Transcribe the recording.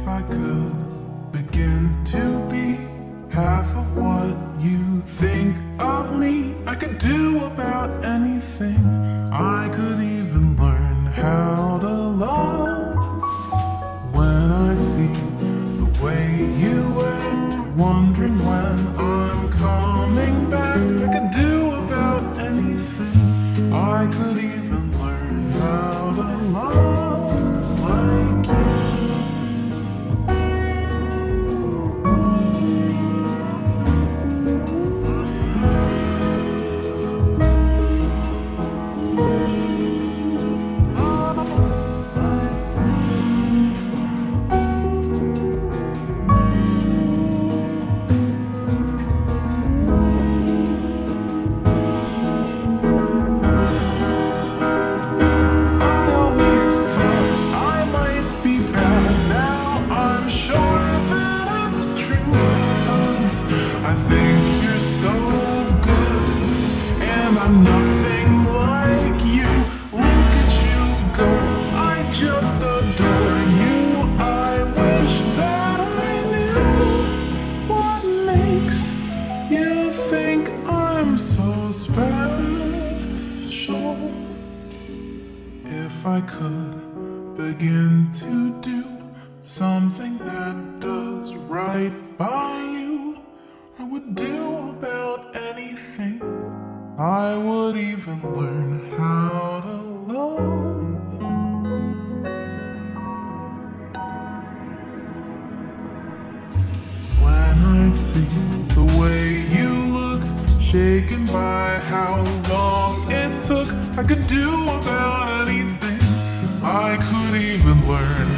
if I could begin to be half of what you think of me, I could do about anything. I could even learn how to love when I see the way you act, wondering when I'm coming back. I could do about anything. I could even. If I could begin to do something that does right by you, I would do about anything. I would even learn how to love. When I see the way you look, shaken by how long it took, I could do about anything. I could even learn.